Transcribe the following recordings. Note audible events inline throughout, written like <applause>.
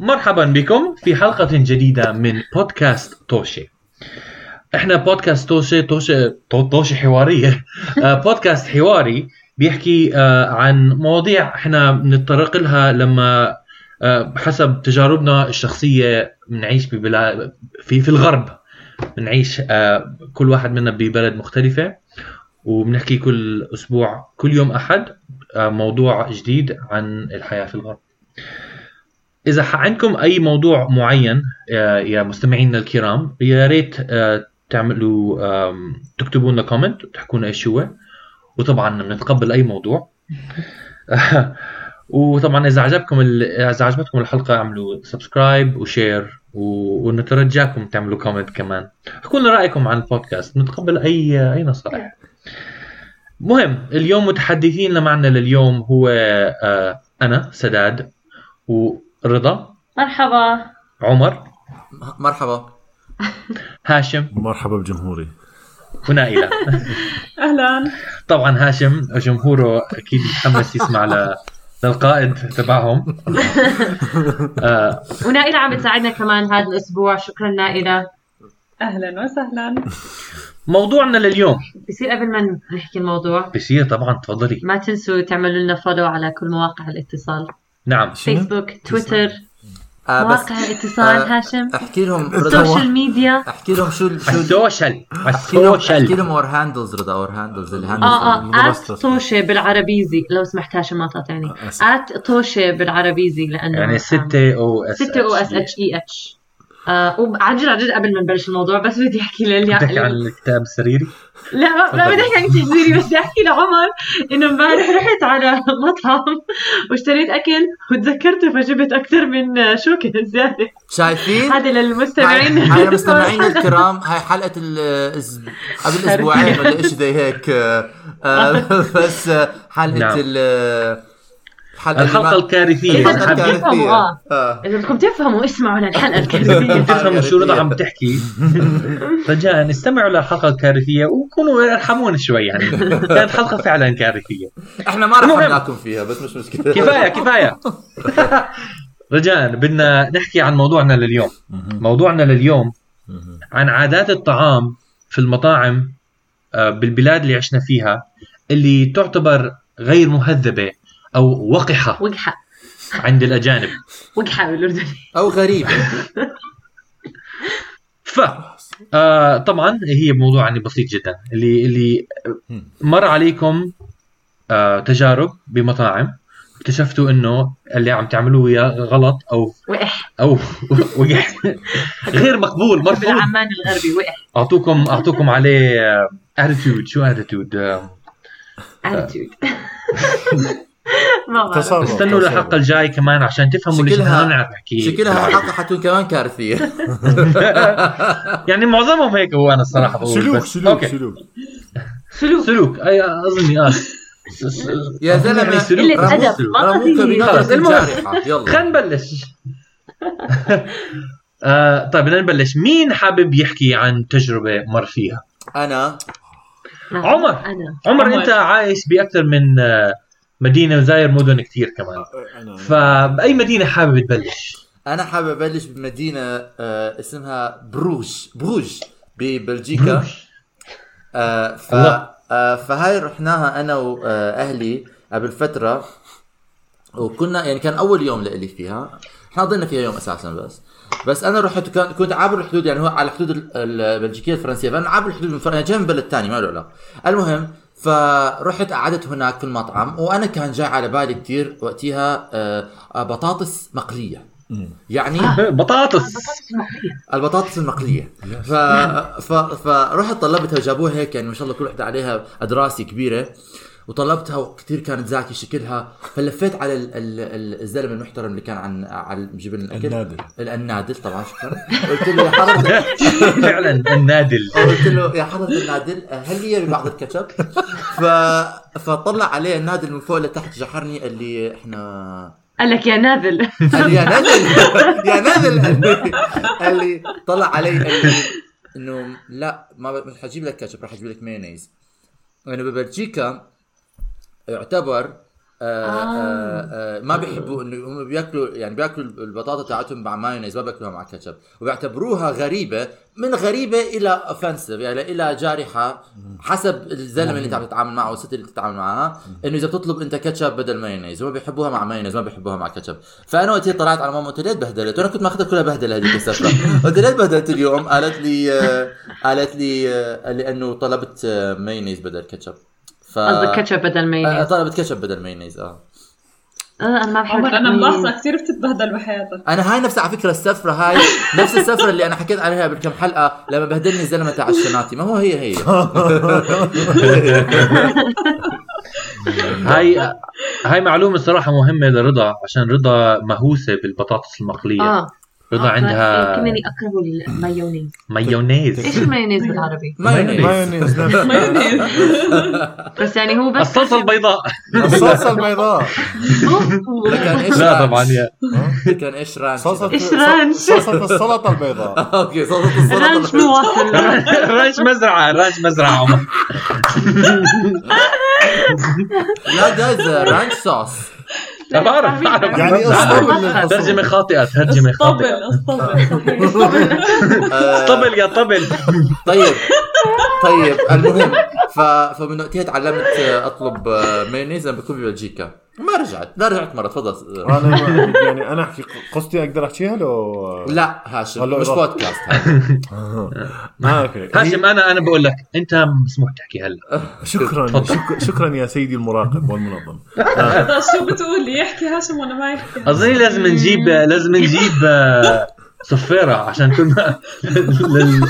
مرحبا بكم في حلقة جديدة من بودكاست توشي. إحنا بودكاست توشي توشي تو- توشي حوارية. <laughs> آه، بودكاست حواري بيحكي آه، عن مواضيع إحنا بنتطرق لها لما آه، حسب تجاربنا الشخصية بنعيش في في الغرب. بنعيش كل واحد منا ببلد مختلفة وبنحكي كل أسبوع كل يوم آه، موضوع جديد عن الحياة في الغرب. إذا عندكم أي موضوع معين يا يا مستمعينا الكرام يا ريت آه، تعملوا تكتبوا لنا comment وتحكوا لنا إيش هو. وطبعا بنتقبل أي موضوع. <laughs> وطبعا إذا عجبكم. إذا عجبتكم الحلقة اعملوا subscribe و share و... ونترجاكم تعملوا comment كمان. احكوا لنا رأيكم عن البودكاست. نتقبل أي أي نصائح. مهم اليوم متحدثين معنا لليوم هو آه، أنا سداد ورضا مرحبا. عمر. مرحبا. هاشم. مرحبا بجمهوري. ونائلة. أهلا. طبعا هاشم جمهوره أكيد متحمس يسمع ل... للقائد تبعهم. آه ونائلة عم تساعدنا كمان هذا الأسبوع. شكرا نائلة. أهلا وسهلا. موضوعنا لليوم. بصير قبل ما نحكي الموضوع بصير طبعا تفضلي. ما تنسوا تعملوا لنا follow على كل مواقع الاتصال. نعم؟ فيسبوك تويتر آه بس مواقع الاتصال آه، هاشم. أحكي لهم رضا ال social media أحكي لهم شو شو ال- ال social أحكي لهم ال social our handles رضا our handles ال handles آه آه. آت توشي بالعربيزي لو سمحت هاشم ما تقاطعني. آسف. at توشي بالعربيزي لأنه يعني 6 أو إس 6 أو إس إتش إي إتش. جد عن جد قبل ما نبلش الموضوع بس بدي أحكي للي بتحكي عن الكتاب السريري؟ لا ما ما بدي أحكي عن تحذيري بس بدي أحكي لعمر إنه امبارح رحت على <laughs> مطعم واشتريت أكل وتذكرته فجبت أكثر من شوكة زيادة. شايفين؟ هذا للمستمعين. هاي مستمعينا <laughs> الكرام هاي حلقة ال الأس- قبل أسبوعين ولا شيء زي هيك. آه، <laughs> آه، بس آه، حلقة نعم. الحلقة الحلقة ما- الكارثية. إذا إذا بدكم تفهموا، الكارثية آه. آه. إذا بدكم تفهموا اسمعوا للحلقة <laughs> الكارثية. تفهموا شو رضا عم تحكي. <laughs> رجاء استمعوا للحلقة الكارثية وكونوا ارحمونا شوي يعني. كانت حلقة فعلا كارثية. إحنا ما. رحمناكم فيها بس مش مشكلة. كفاية كفاية. <laughs> رجاء بدنا نحكي عن موضوعنا لليوم. موضوعنا لليوم عن عادات الطعام في المطاعم آه، بالبلاد اللي عشنا فيها اللي تعتبر غير مهذبة. أو وقحه وقحه عند الأجانب. وقحه بالاردن أو غريب. <laughs> ف آه طبعا هي موضوع يعني بسيط جدا. اللي اللي مر عليكم آه تجارب بمطاعم. اكتشفتوا إنه اللي عم تعملوه يا غلط أو وقح. أو <laughs> وقح. غير مقبول مرفوض. بالعمان الغربي وقح. اعطوكم أعطوكم عليه attitude شو attitude attitude <laughs> ما تصرف استنوا تصرف. للحلقه الجاي كمان عشان تفهموا ليش ما بنعرف نحكي شكلها. الحلقة حتكون كمان كارثية. <laughs> يعني معظمهم هيك هو أنا الصراحة بقول سلوك سلوك سلوك. سلوك. سلوك. أي أظني آه. يا زلمة يعني رموك قصدي. خلص، المهم. خلينا نبلش. <laughs> آه طيب بدنا نبلش. مين حابب يحكي عن تجربة مر فيها؟ أنا. عمر. أنا. عمر عمر. أنت عايش بأكثر من آه، مدينة وزاير مدن كثير كمان. أنا- فبأي مدينة حابب تبلش؟ أنا حابب أبلش بمدينة آه، اسمها بروج بروج ببلجيكا. آه، ف. آه، فهاي رحناها أنا وأهلي قبل فترة. وكنا يعني كان أول يوم لإلي فيها. إحنا ضلنا فيها يوم أساسا بس. بس أنا رحت كان كنت عابر الحدود يعني هو على حدود ال- البلجيكية الفرنسية. فأنا عابر الحدود من فر... جاي من بلد ثاني ما له علاقة. المهم فرحت قعدت هناك في المطعم وأنا كان جاي على بالي كثير وقتها آه، آه، بطاطس مقلية. يعني بطاطس. البطاطس المقلية. ف... ف... فرحت طلبتها وجابوها هيك يعني ما شاء الله كل وحده عليها ادراسي كبيرة. وطلبتها وكثير كانت زاكي شكلها. فلفيت على ال... ال... ال- الزلمة المحترم اللي كان عن على جيب لنا الأكل. النادل. ال- النادل طبعا شكرا. قلت له يا حضرتك <laughs> فعلا النادل. قلت له يا حضرة النادل هل لي ببعض الكاتشب؟ ف... فطلع عليه النادل من فوق لتحت جحرني قال لي إحنا قال لك يا نادل قال يا نادل يا نادل. قال لي طلع علي قال لي إنه لا ما مش حجيب لك كاتشب راح أجيب لك مايونيز. انه ببلجيكا يعتبر آه آه. آه آه ما بيحبوا إنه هم بياكلوا يعني بياكلوا البطاطا تاعتهم مع مايونيز ما بياكلوها مع كاتشب. وبيعتبروها غريبة من غريبة إلى offensive يعني إلى جارحة حسب الزلمة اللي انت عم تتعامل معه والست اللي تتعامل معها إنه إذا بتطلب أنت كاتشب بدل مايونيز. هم بيحبوها مع مايونيز ما بيحبوها مع كاتشب. فأنا وقت طلعت على ماما قلت ليه تبهدلت وأنا كنت ماخذها كلها بهدلة هذيك السفرة. <laughs> قلت ليه تبهدلت اليوم. قالت لي آه قالت لي آه لأنه طلبت مايونيز بدل كاتشب. ف قصدك كاتشب بدل آه، مايونيز طلبت كاتشب بدل مايونيز آه. آه أنا ما بحب أنا. ملاحظة كثير بتتبهدل بحياتك. أنا هاي نفس على فكرة السفرة هاي <laughs> نفس السفرة اللي أنا حكيت عليها قبل كم حلقة لما بهدلني الزلمة تاع الشناتي. ما هو هي هي. <laughs> هاي هاي معلومة صراحة مهمة لرضا عشان رضا مهووسة بالبطاطس المقلية. آه. رضا عندها كمني أكره المايونيز. مايونيز. إيش المايونيز بالعربي؟ مايونيز. مايونيز. <laughs> بس يعني هو بس الصلصة البيضاء. الصلصة البيضاء. إيش لا رانش؟ طبعا يا. كان إيش رانش؟ صلصة إيش رانش؟ صلصة السلطة البيضاء. <laughs> أوكي صلصة رانش السلطه مواصل رانش مزرعة رانش مزرعة. عمر <laughs> لا جايز رانش صوص. بعرف بعرف يعني. أسطبل. ترجمة خاطئة ترجمة اسطبل خاطئة. أسطبل صحيح آه، طبل يا طبل. طيب طيب المهم. فمن وقتها تعلمت أطلب مايونيز لما بكون ببلجيكا. وما رجعت لا رجعت مرة تفضل. أنا ما- يعني أنا أحكي قصتي أقدر أحكيها لو؟ لا هاشم مش. بودكاست هذا. <laughs> okay هاشم أنا أنا بقول لك أنت مسموح تحكي هلا. <laughs> شكرا شكرا يا سيدي المراقب والمنظم. <laughs> هذا شو بتقول لي؟ يحكي هاشم وأنا ما يحكي. أظن لازم نجيب لازم نجيب آه، صفيرة عشان كنا لل-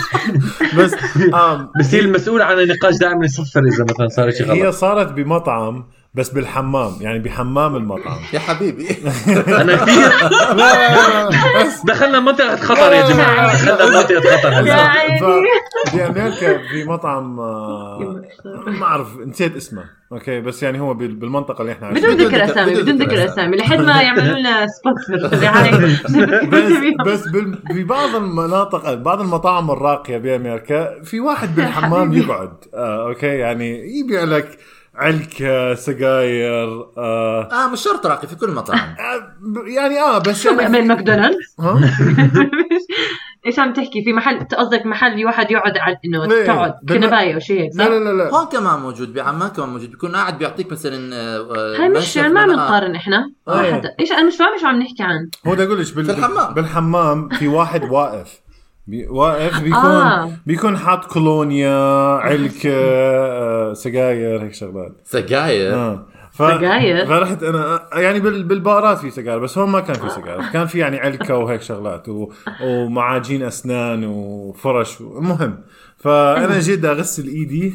بس آم بصير المسؤول عن النقاش دائما يصفر إذا مثلا صار شيء هي غلط. صارت بمطعم بس بالحمام يعني بحمام المطعم. يا حبيبي. <laughs> أنا كثير لا. لا لا بس دخلنا منطقة خطر يا جماعة. دخلنا منطقة خطر بامريكا في مطعم آه، ما أعرف نسيت اسمه. okay بس يعني هو بال- بالمنطقة اللي إحنا عايشين بدون بدون ذكر أسامي بدون ذكر. أسامي. لحد ما يعملوا لنا sponsor <laughs> بس <laughs> بس في بعض المناطق بعض المطاعم الراقية بأمريكا في واحد بالحمام. يقعد. آه okay يعني يبيع لك علكه سجاير آه آه مش شرط راقي في كل مطعم آه، يعني آه بس شو يعني من ماكدونالدز <laughs> إيش عم تحكي في محل قصدك محل واحد يقعد على إنه ليه؟ تقعد كنباية أو شيء هيك لا صح؟ لا لا لا هون كمان موجود بعمان كمان موجود بيكون قاعد بيعطيك مثلا آه، آه، هاي مش ما عم من-. نقارن إحنا. حتى إيش أنا مش فاهمه شو عم نحكي عن هو ده أقول لك بال... في الحمام. بالحمام في واحد واقف بي... واقف بيكون آه. آه. بيكون حاط كولونيا علكة آه، سجاير هيك شغلات. سجاير؟ آه. ف... سجاير؟ فرحت أنا يعني بال... بالبارات في سجاير بس هون ما كان في سجاير. كان في يعني علكة وهيك شغلات و... ومعاجين أسنان وفرش و... المهم. فأنا جيت أغسل إيدي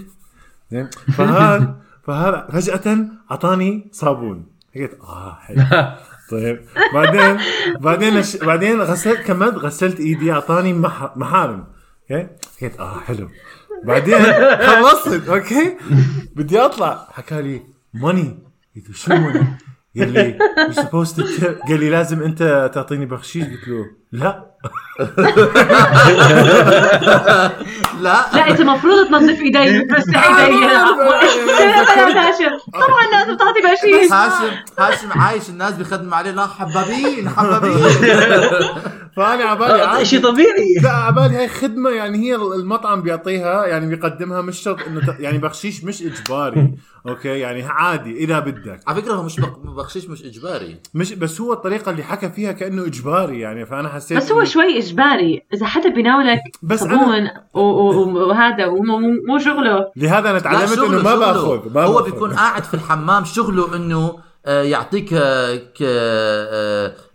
زين. فهذا فهذا فجأة أعطاني صابون. قلت آه حلو. <laughs> طيب. بعدين بعدين أش... بعدين غسلت كملت غسلت إيدي أعطاني مح... محارم. okay؟ قلت آه حلو. بعدين خلصت. okay؟ بدي أطلع. حكى لي money قلت له شو money؟ قال لي. قال لي لازم أنت تعطيني بخشيش. قلت له لا. لا. لا أنت المفروض تنظف ايدي بتمسح ايدي هاشم. طبعا لازم تعطي بشيش هاشم هاشم عايش. الناس بيخدموا عليه. لا حبابين حبابين. <laughs> فأنا عبالي. شيء طبيعي. لا عبالي هاي خدمة. يعني هي المطعم بيعطيها يعني بيقدمها مش شرط إنه يعني بخشيش مش إجباري. أوكي يعني عادي إذا بدك على فكرة هو مش بخشيش مش إجباري مش بس هو الطريقة اللي حكى فيها كأنه إجباري يعني فأنا حسيت بس هو شوي إجباري إذا حدا بيناولك بس صابون و- و- وهذا ومو مو- مو شغله لهذا أنا تعلمت إنه ما. بأخذ ما هو. بيكون قاعد في الحمام شغله إنه آه، يعطيك آه، ك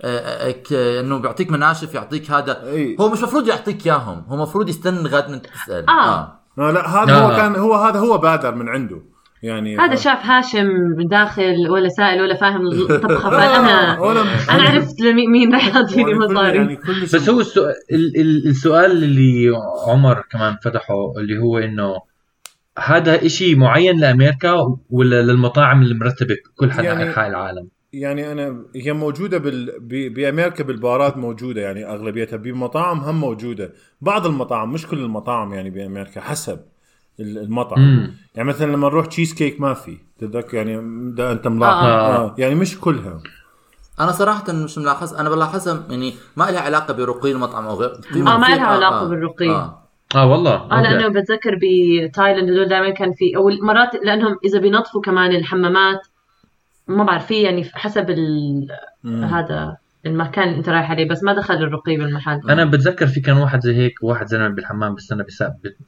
آه، ك إنه بيعطيك مناشف يعطيك هذا. هو مش مفروض يعطيك إياهم هو مفروض يستنى لغايه ما تسال آه. آه لا هذا هو. كان هو هذا هو بادر من عنده يعني هذا شاف هاشم داخل ولا سائل ولا فاهم الطبخه <laughs> فقال أنا ولا أنا عرفت مين راح يعطيني مصاري. يعني كل بس هو السؤال, ال- ال- السؤال اللي عمر كمان فتحه اللي هو إنه هذا إشي معين لأمريكا ولا للمطاعم اللي مرتبه بكل حد يعني- انحاء العالم؟ يعني أنا هي موجودة بال... ب... بأمريكا بالبارات موجودة يعني أغلبيتها بمطاعم هم موجودة. بعض المطاعم مش كل المطاعم يعني بأمريكا حسب. المطعم مم. يعني مثلا لما نروح تشيز كيك ما في تتذكر يعني ده أنت ملاحظ آه. آه. يعني مش كلها أنا صراحة مش ملاحظ أنا بلاحظها يعني ما لها علاقة برقي المطعم أو غير في آه، ما لها علاقة بالرقي. آه. آه والله آه. لأنه بتذكر بتايلاند هدول دائما كان في أو مرات لأنهم إذا بينظفوا كمان الحمامات ما بعرف في يعني حسب ال... هذا المكان اللي أنت رايح عليه بس ما دخل الرقي بالمحل أنا بتذكر في كان واحد زي هيك واحد زلمة بالحمام بستنى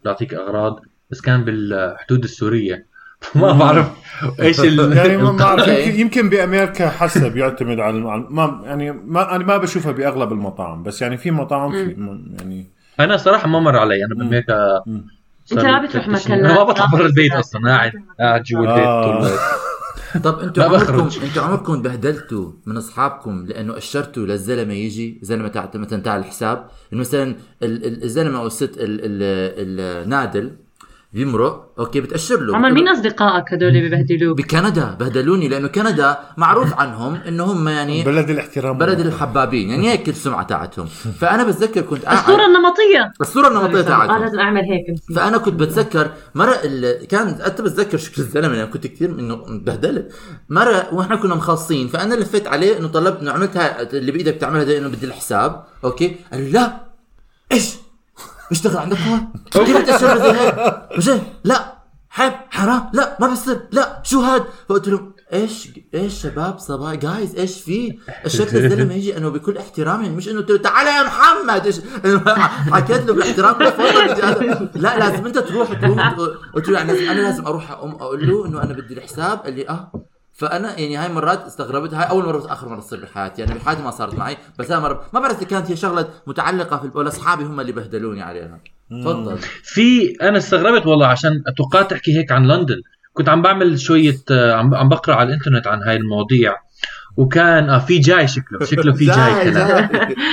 بيعطيك أغراض بس كان بالحدود السورية <laughs> ما بعرف <laughs> إيش ال... <laughs> يعني ما أوكي. يمكن, يمكن بأمريكا حسب يعتمد على ما يعني ما أنا ما بشوفها بأغلب المطاعم بس يعني في مطاعم في يعني أنا صراحة ما مر علي أنا بأمريكا صار ما بتروح. مكانات. أنا ما بطلع برا البيت لا. أصلا قاعد قاعد جوا البيت آه. طول. طب أنتوا عمركم. أنتوا عمركم بهدلتوا من أصحابكم لأنه أشرتوا للزلمة يجي زلمة تاع مثلا تاع الحساب مثلا ال- ال- الزلمة أو الست ال- ال- النادل بيمرق أوكي بتأشر له. عمر مين أصدقائك هدول اللي ببهدلوك؟ بكندا بهدلوني لأنه كندا معروف عنهم انه هم يعني بلد الاحترام. بلد الحبابين. يعني هيك السمعه تاعتهم. فأنا بتذكر كنت قاعد الصورة النمطية. الصورة النمطية آه تاعتهم. لازم أعمل هيك فأنا كنت بتذكر مره ال... كان أنت بتذكر شكل الزلمة يعني كنت كثير إنه مبهدلت مره وإحنا كنا مخلصين. فأنا لفيت عليه إنه طلبت إنه عملتها اللي بإيدك تعملها إنه بدي الحساب. أوكي؟ قال لا. إيش؟ بشتغل عندك هون؟ كيف زي هيك مش؟ لا. حب حرام. لا ما بصير لا شو هاد؟ فقلت لهم إيش إيش شباب صباح جايز إيش في؟ الشكل الزلمه يجي إنه بكل احترام يعني مش إنه قلت تعال يا محمد. إيش؟ حكيت له هذا. <laughs> لا لازم أنت تروح تقوم قلت له يعني أنا لازم أروح أقوم أقول له إنه أنا بدي الحساب. قال لي آه. فأنا يعني هاي مرات استغربت هاي أول مرة آخر مرة تصير بحياتي يعني بحياتي ما صارت معي بس هاي مرة ما بعرف إذا كانت هي شغلة متعلقة في ولا أصحابي هم اللي بهدلوني عليها. تفضل. في أنا استغربت والله عشان أتوقع تحكي هيك عن لندن. كنت عم بعمل شوية آه، عم عم بقرأ على الإنترنت عن هاي المواضيع. وكان آه في جاي شكله شكله في جاي كلام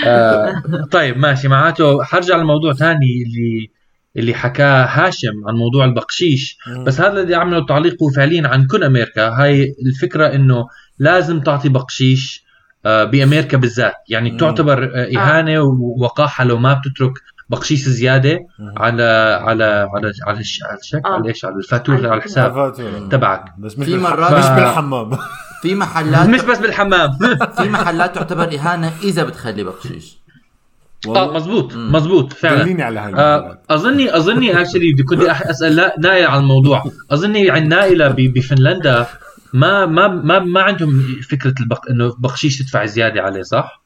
آه طيب ماشي معناته حرجع لموضوع ثاني اللي اللي حكاه هاشم عن موضوع البقشيش. بس هذا الذي عمله تعليقه فعليا عن كل أمريكا. هاي الفكرة إنه لازم تعطي بقشيش آه، بأمريكا بالذات. يعني مم. تعتبر آه، إهانة ووقاحة لو ما بتترك بقشيش زيادة على على على على الش- على الشك آه. على إيش؟ على الفاتورة على الحساب. تبعك. بس مش في مرات- مش ف- بالحمام. في محلات <laughs> مش بس بالحمام. <laughs> في محلات تعتبر إهانة إذا بتخلي بقشيش. آه مزبوط مزبوط فعلا. دليني على هاي آه،. أظني أظني اكشلي كنت أح- أسأل نائل عن الموضوع. أظني يعني نائله ب- بفنلندا ما ما ما ما عندهم فكرة البق... إنه بقشيش تدفع زيادة عليه صح؟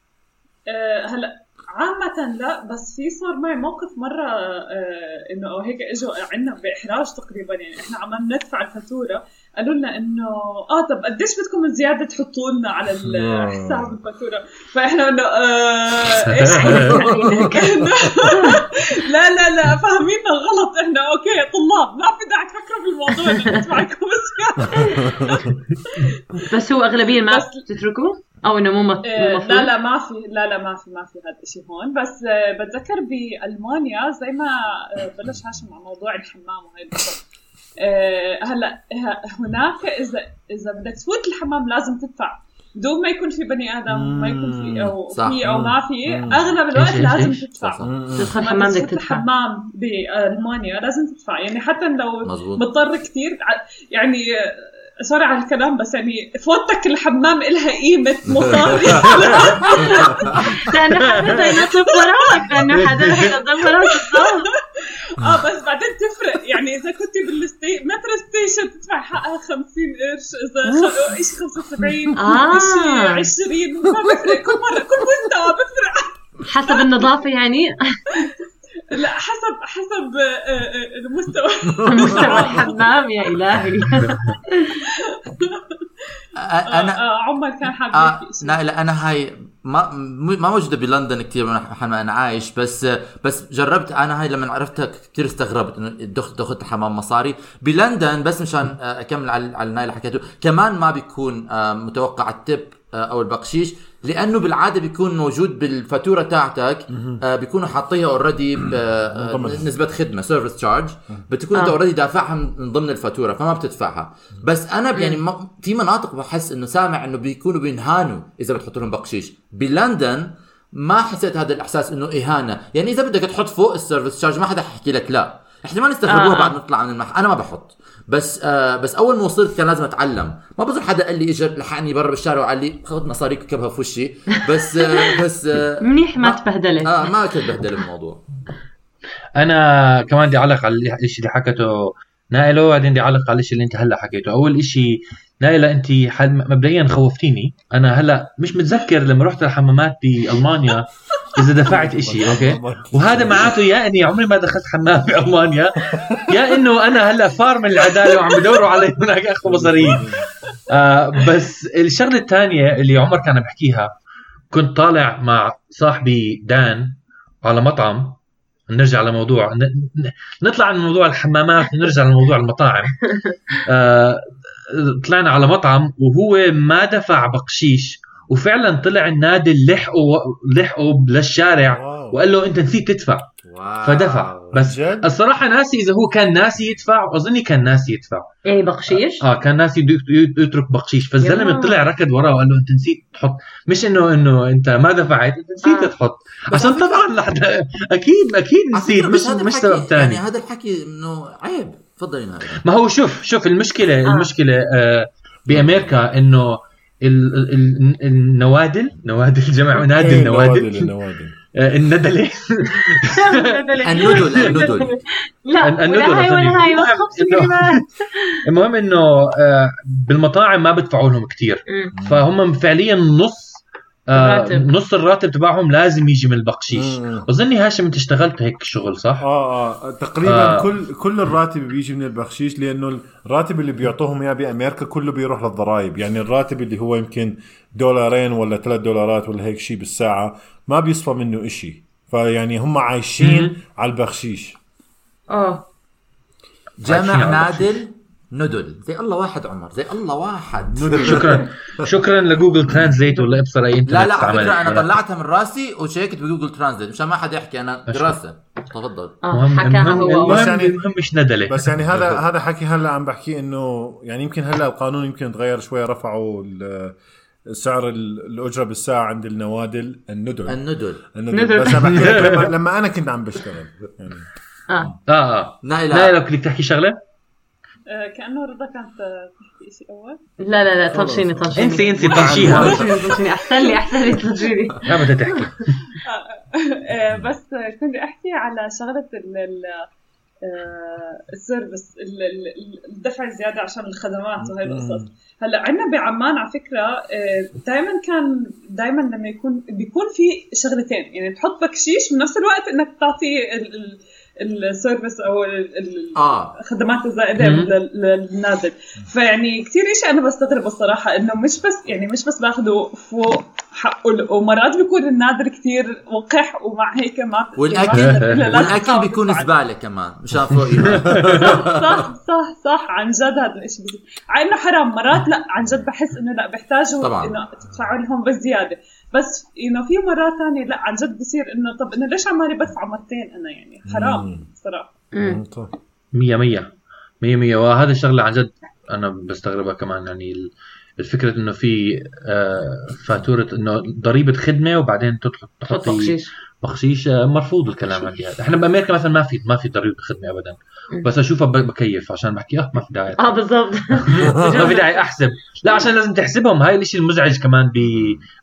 آه، هلا عامة لا بس في صار معي موقف مرة آه إنه هيك إجوا عنا بإحراج تقريبا يعني إحنا عم ندفع الفاتورة. قالوا لنا إنه آه طب قديش بدكم زيادة تحطوا لنا على. الحساب <laughs> الفاتورة فإحنا انه آه إيش؟ إنه <laughs> <laughs> لا لا لا فاهميننا غلط. إحنا أوكي طلاب ما في داعي تفكروا بالموضوع إنه ندفع لكم بس هو اغلبيا ما بتتركه أو إنه مو آه، مفروض؟ لا لا ما في لا لا ما في ما في هذا الشيء هون. بس آه، بتذكر بألمانيا زي ما بلش هاشم مع موضوع الحمام وهي. آه، هلا ه- هناك إذا إذا بدك تفوت الحمام لازم تدفع بدون ما يكون في بني آدم ما يكون في أو. في أو ما في. أغلب الوقت لازم؟ تدفع صح، صح. تدخل حمام بدك تفوت تدفع الحمام بألمانيا لازم تدفع يعني حتى لو مزبوط. مضطر كثير يعني سوري على الكلام بس يعني فوتك الحمام إلها قيمة <laughs> مصاري لأنه حدا ينظف وراك لأنه حدا ينظف وراك بالضبط آه بس بعدين تفرق. يعني إذا كنت بال city metro station تدفع حقها 50 قرش إذا خ... شيء 75 آه. شيء 20 ما بفرق. كل مره كل مستوى بفرق. حسب النظافة يعني. لا حسب حسب آه، آه، المستوى. مستوى الحمام يا إلهي. <laughs> أنا آه، عمر كان حابب آه لا لا أنا هاي ما ما موجودة بلندن كثير محل ما أنا عايش بس بس جربت أنا هاي لما عرفتها كثير استغربت إنه دخلت دخلت حمام مصاري. بلندن بس مشان آه، أكمل على على اللي حكيته كمان ما بيكون آه، متوقع التب آه، أو البقشيش. لأنه بالعادة بيكون موجود بالفاتورة تاعتك آه، بيكونوا حاطيها already ضمن. نسبة خدمة service charge بتكون أنت آه. already دافعها من ضمن الفاتورة فما بتدفعها. بس أنا يعني ما في مناطق بحس إنه سامع إنه بيكونوا بينهانوا إذا بتحط لهم بقشيش. بلندن ما حسيت هذا الإحساس إنه إهانة. يعني إذا بدك تحط فوق ال service charge ما حدا حيحكي لك لا. احتمال يستغربوها آه. بعد ما نطلع من المح- أنا ما بحط. بس آه بس أول ما وصلت كان لازم أتعلم. ما بظن حدا قال لي اجى لحقني برا بالشارع وقال لي خذ مصاريك وكبها في وشي. بس آه <laughs> بس آه منيح ما تبهدلت. آه ما كنت بهدل الموضوع. أنا كمان بدي اعلق على الشيء اللي حكته نائلة وبعدين بدي اعلق على الشيء اللي أنت هلأ حكيته. أول شيء نائلة أنت مبدئيا خوفتيني. أنا هلأ مش متذكر لما رحت الحمامات بالمانيا <laughs> إذا دفعت إشي <laughs> أوكي؟ <laughs> وهذا معناته يا إني عمري ما دخلت حمام بالمانيا يا إنه أنا هلأ فار من العدالة وعم بدوروا علي هناك اخذوا مصاريين آه بس الشغلة الثانية اللي عمر كان بحكيها كنت طالع مع صاحبي دان على مطعم نرجع لموضوع نطلع من موضوع الحمامات ونرجع لموضوع المطاعم. آه طلعنا على مطعم وهو ما دفع بقشيش. وفعلا طلع النادي لحقه لحقه للشارع واو. وقال له أنت نسيت تدفع واو. فدفع بس جد؟ الصراحة ناسي إذا هو كان ناسي يدفع وأظني كان ناسي يدفع إيه بقشيش آه كان ناسي يترك بقشيش فالزلمة. طلع ركض وراه وقال له أنت نسيت تحط مش إنه إنه أنت ما دفعت أنت نسيت آه. تحط عشان طبعا لحد أكيد أكيد نسيت مش مش سبب ثاني يعني هذا الحكي إنه عيب تفضلي نهار ما هو شوف شوف المشكلة آه. المشكلة آه بأمريكا إنه النوادل. نوادل جمع نادي إيه، النوادل النوادل <laughs> آه، الندلة. الندل <laughs> الندل لا ال- الندل هاي. ولا هاي المهم خمس إنه- كلمات <laughs> المهم إنه آه، بالمطاعم ما بدفعوا لهم كثير. فهم فعليا نص الراتب. نص الراتب تبعهم لازم يجي من البقشيش. اظني هاشم انت اشتغلت هيك شغل صح؟ آه آه تقريبا آه. آه. كل كل الراتب بيجي من البخشيش لأنه الراتب اللي بيعطوهم إياه بأمريكا كله بيروح للضرائب يعني الراتب اللي هو يمكن دولارين ولا ثلاث دولارات ولا هيك شيء بالساعة ما بيصفى منه إشي فيعني هم عايشين مم. على البخشيش آه جمع نادل ندل. زي الله واحد عمر. زي الله واحد. شكرا. <laughs> شكرا ل Google Translate ولا إبصر أي إنترنت لا لا على. فكرة أنا طلعتها من راسي وشيكت ب Google Translate مشان ما حدا يحكي أنا دراسه تفضل. المهم حكاها هو. بس المهم, يعني- المهم مش ندلة. بس يعني هذا هذا حكي هلا عم بحكي إنه يعني يمكن هلا القانون يمكن تغير شوي. رفعوا ال- سعر ال- الأجرة بالساعة عند النوادل الندل. الندل. الندل. ندل. بس <laughs> لما, لما أنا كنت عم بشتغل. يعني آه. آه آه. نائلة لا لو بدك تحكي شغلة؟ آه، كأنه رضا كانت آه، تحكي شيء أول. لا لا لا طنشيني طنشيني. انسي انسي طنشيها طنشيني. أحسن لي أحسن لي طنشيني. <laughs> ما بدها تحكي. آه، بس آه، كنت أحكي على شغلة ال ال آه، ال service ال- ال- الدفع الزيادة عشان الخدمات وهي القصص. هلأ عندنا بعمان على فكرة دائما كان دائما لما يكون بيكون في شغلتين. يعني تحط بكشيش بنفس الوقت إنك تعطي ال- ال- السيرفس أو آه. الخدمات الزائدة مم. لل- للنازل. فيعني كثير شيء أنا بستغرب الصراحة إنه مش بس يعني مش بس باخذوا فوق حقه ومرات بيكون النادر كثير وقح ومع هيك ما والاكل يعني ما- والاكل بيكون زبالة كمان مشان فوق <laughs> صح صح صح عن جد هذا الشيء على إنه حرام مرات لا عن جد بحس إنه لا بيحتاجوا طبعاً. إنه تدفعوا لهم بزيادة. بس إنه في مرات ثانية لا عن جد بصير إنه طب إنه ليش عمالي بدفع مرتين أنا يعني؟ حرام. صراحة. مية مية. مية مية. وهذا الشغلة عن جد أنا بستغربها كمان. يعني ال- الفكرة إنه في آه، فاتورة إنه ضريبة خدمة وبعدين تطلع حط تحطي بقشيش بخشيش آه، مرفوض الكلام عندي هذا. إحنا بأمريكا مثلا ما في ما في ضريبة خدمة ابدا. بس أشوفها بكيف عشان بحكي آه ما في داعي. آه بالضبط. <laughs> ما في داعي أحسب. لا عشان لازم تحسبهم. هاي الشيء المزعج كمان ب...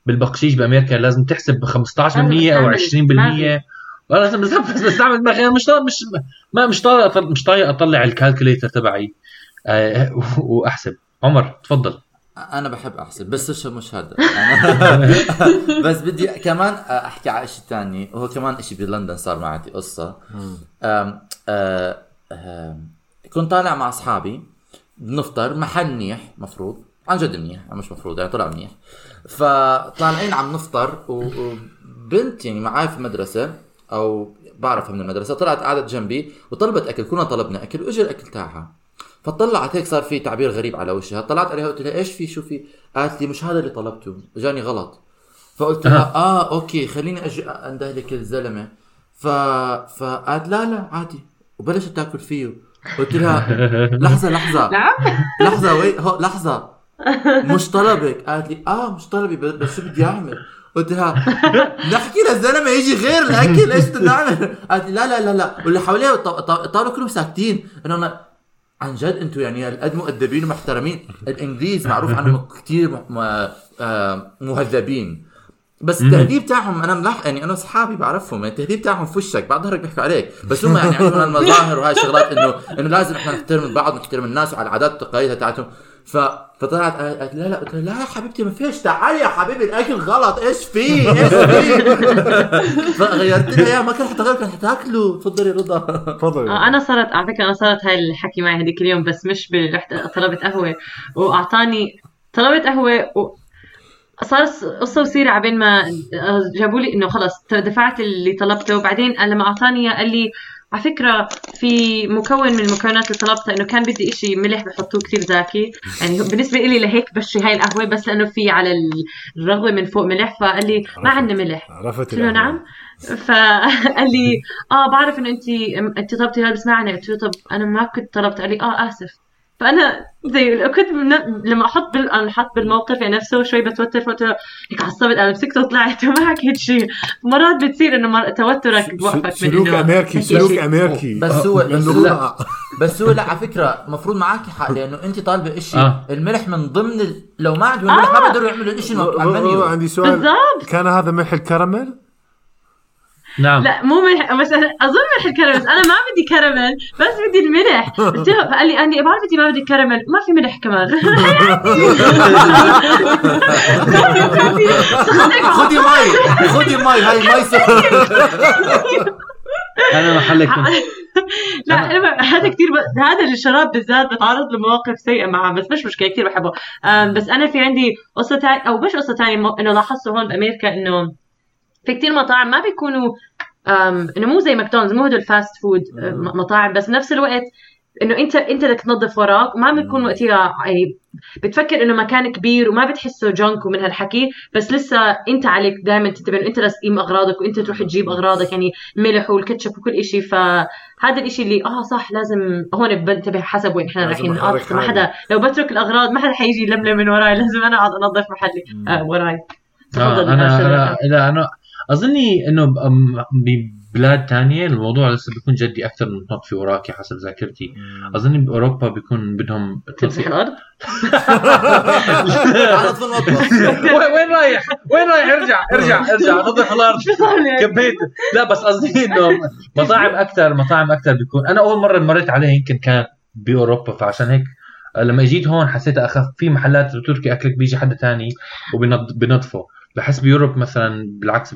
بالبخشيش بأمريكا لازم تحسب 15% أو 20% دماغي. ولا لازم بس بس بستعمل دماغي مش طالع مش ما مش طالع مش طايق أطلع الكالكوليتر تبعي. آه، <laughs> وأحسب. عمر تفضل. أنا بحب أحسب بس مش مش هذا. <laughs> بس بدي كمان أحكي على شيء ثاني وهو كمان شيء بلندن صار معي قصة. أم كنت طالع مع أصحابي بنفطر محل منيح مفروض. عن جد منيح مش مفروض يعني طلع منيح. فطالعين عم نفطر وبنت يعني معاي في المدرسة أو بعرفها من المدرسة طلعت قعدت جنبي وطلبت أكل كلنا طلبنا أكل واجى الأكل تاعها. فطلعت هيك صار في تعبير غريب على وجهها. طلعت عليها قلت لها إيش في؟ شو في؟ قالت لي مش هذا اللي طلبته. اجاني غلط. فقلت لها <laughs> آه أوكي خليني أجي أندهلك الزلمة. ف فقالت لا لا عادي. وبلشت تاكل فيه. قلت لها لحظة لحظة. <laughs> نعم. لحظة وي هو لحظة. مش طلبك. قالت لي آه مش طلبي بس شو بدي أعمل؟ قلت لها نحكي للزلمة يجي غير الأكل إيش بدنا نعمل؟ قالت لي لا لا لا لا. واللي حواليها ط- ط- طالوا كلهم ساكتين. انه أنا عن جد أنتم يعني قد مؤدبين ومحترمين الإنجليز معروف عنهم كثير آه، مهذبين. بس التهذيب تاعهم أنا ملاحظ يعني أنا أصحابي بعرفهم يعني التهذيب تاعهم في وشك بعد ظهرك بيحكوا عليك بس هم يعني عندهم <laughs> المظاهر وهاي الشغلات انه إنه لازم إحنا نحترم بعض نحترم الناس وعلى العادات والتقاليد تاعتهم ف فطلعت قالت لا لا قلت لها لا يا حبيبتي ما فيش تعالي يا حبيبي الأكل غلط إيش في؟ إيش في؟ <laughs> فغيرت لها اياها ما كان حتغير كان حتاكلوا تفضلي رضا. تفضل آه، أنا صارت على فكرة أنا صارت هاي الحكي معي هذيك اليوم بس مش رحت طلبت قهوة. واعطاني طلبت قهوة و... صار قصة وسيره عبين ما جابوا لي إنه خلص دفعت اللي طلبته. وبعدين لما أعطاني إياه قال لي على فكرة في مكون من المكونات اللي طلبتها إنه كان بدي إشي ملح بحطوه كثير زاكي يعني بالنسبة لي لهيك بشري هاي القهوة بس لأنه في على الرغوة من فوق ملح فقال لي ما عندنا ملح. عرفت قلت له. نعم. فقال لي آه بعرف إنه انت انت طلبتي هذا بس ما عنا قلت له طب أنا ما كنت طلبت. قال لي آه آسف. فأنا زي كنت من... لما أحط بال... أنا حط بالموقف يعني نفسه شوي بتوتر فقلت له هيك عصبت أنا مسكته وطلعت <laughs> وما حكيت شيء مرات بتصير إنه مر... توترك بوقفك من سلوك أمريكي سلوك شيء. أمريكي بس هو- من بس. لا. بس هو لا على فكرة المفروض معك حق لأنه أنت طالبة شيء آه. الملح من ضمن ال... لو ما عندهم الملح ما بيقدروا يعملوا الشيء المنيو عندي سؤال بالضبط كان هذا ملح الكراميل؟ نعم. لا مو ملح بس أنا أظن ملح الكراميل. بس أنا ما بدي كراميل بس بدي الملح. قلت له فقال لي أني بعرف انت ما بدي كراميل. ما في ملح كمان. <laughs> خذي مي خذي مي هاي مي أنا محلك <laughs> لا أنا هذا كثير ب... هذا الشراب بالذات بتعرض لمواقف سيئة معه بس مش مشكلة كثير بحبه. بس أنا في عندي قصة أو مش قصة ثانية مو... إنه لاحظته هون بأمريكا إنه في كثير مطاعم ما بيكونوا. إنه مو زي ماكدونالدز مو هدول ال fast food أم، مطاعم بس بنفس الوقت إنه أنت أنت بدك تنظف وراك. وما بتكون وقتها يعني بتفكر إنه مكان كبير وما بتحسه جنك ومن هالحكي بس لسه أنت عليك دائما تنتبه إنه أنت لازم تقيم أغراضك وأنت تروح تجيب أغراضك يعني ملح والكاتشب وكل شيء فهذا الإشي اللي آه صح لازم هون بنتبه حسب وين إحنا رايحين. آه ما. حدا لو بترك الأغراض ما حدا حيجي يلملم من وراي لازم أنا أقعد أنظف محلي. آه وراي. تفضل آه. أنا لا أنا أظني إنه ببلاد تانية الموضوع لسه بيكون جدي أكثر من تنظفي وراكي حسب ذاكرتي. أظني بأوروبا بيكون بدهم تمسح تنظفي الأرض تعال في المطبخ وين رايح؟ وين رايح؟ ارجع ارجع ارجع. نظف الأرض <laughs> كبيت. لا بس قصدي إنه مطاعم أكثر مطاعم أكثر بيكون. أنا أول مرة مريت عليها يمكن كانت بأوروبا فعشان هيك لما أجيت هون حسيت اخف في محلات تركي أكلك بيجي حدا تاني وبنظفه بحس بيوروب مثلا بالعكس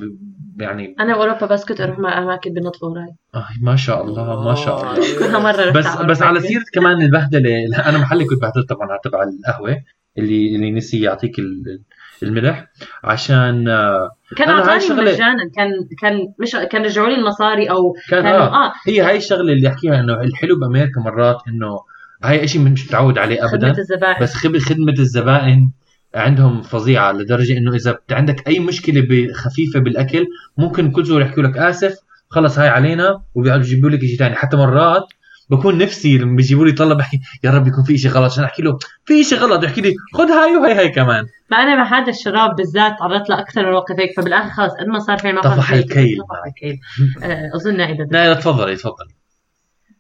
يعني أنا باوروبا بس كنت أروح مع أماكن بنظفوا وراي. آه ما شاء الله ما شاء الله. <laughs> كلها مرة بس بس على سيرة كمان البهدلة أنا محلي كنت بهدلت طبعا تبع القهوة اللي اللي نسي يعطيك ال- الملح عشان آه، كان أعطاني شغلة- مجانا. كان كان مش كان رجعوا لي المصاري أو كان كانوا آه آه. هي هاي الشغلة اللي احكيها إنه الحلو بأمريكا مرات إنه هاي شيء مش متعود عليه ابدا الزبائن. بس خدمة الزبائن عندهم فظيعة لدرجة إنه إذا عندك أي مشكلة ب- خفيفة بالأكل ممكن كل زول يحكوا لك آسف خلص هاي علينا وبيقعدوا يجيبوا لك شيء ثاني حتى مرات بكون نفسي لما بيجيبوا لي طلب بحكي يا رب يكون في شيء غلط عشان أحكي له في شيء غلط يحكي لي خذ هاي وهي هاي كمان. ما أنا مع هذا الشراب بالذات تعرضت له أكثر من موقف هيك فبالآخر خلص قد ما صار في موقف طفح الكيل. طفح الكيل. آه، أظن اذا لا تفضلي تفضلي.